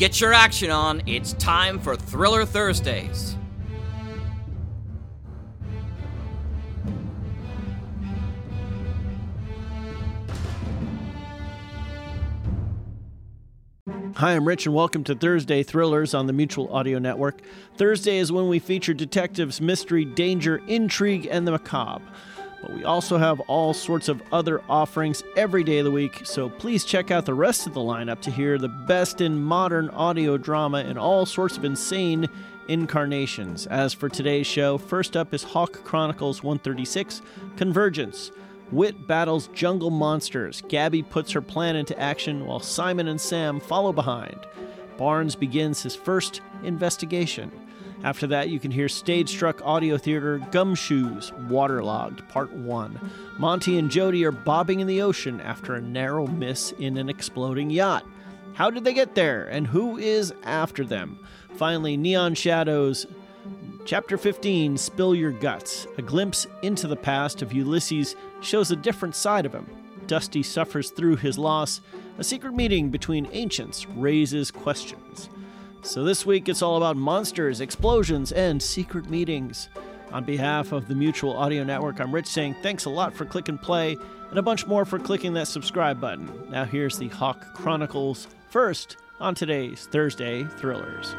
Get your action on. It's time for Thriller Thursdays. Hi, I'm Rich, and welcome to Thursday Thrillers on the Mutual Audio Network. Thursday is when we feature detectives, mystery, danger, intrigue, and the macabre. But we also have all sorts of other offerings every day of the week, so please check out the rest of the lineup to hear the best in modern audio drama and all sorts of insane incarnations. As for today's show, first up is Hawk Chronicles 136 Convergence. Wit battles jungle monsters. Gabby puts her plan into action while Simon and Sam follow behind. Barnes begins his first investigation. After that, you can hear stage struck audio theater Gumshoes Waterlogged Part 1. Monty and Jody are bobbing in the ocean after a narrow miss in an exploding yacht. How did they get there, and who is after them? Finally, Neon Shadows Chapter 15 Spill Your Guts. A glimpse into the past of Ulysses shows a different side of him. Dusty suffers through his loss. A secret meeting between ancients raises questions. So this week it's all about monsters, explosions, and secret meetings. On behalf of the Mutual Audio Network, I'm Rich saying thanks a lot for click and play, and a bunch more for clicking that subscribe button. Now here's the Hawk Chronicles first on today's Thursday Thrillers.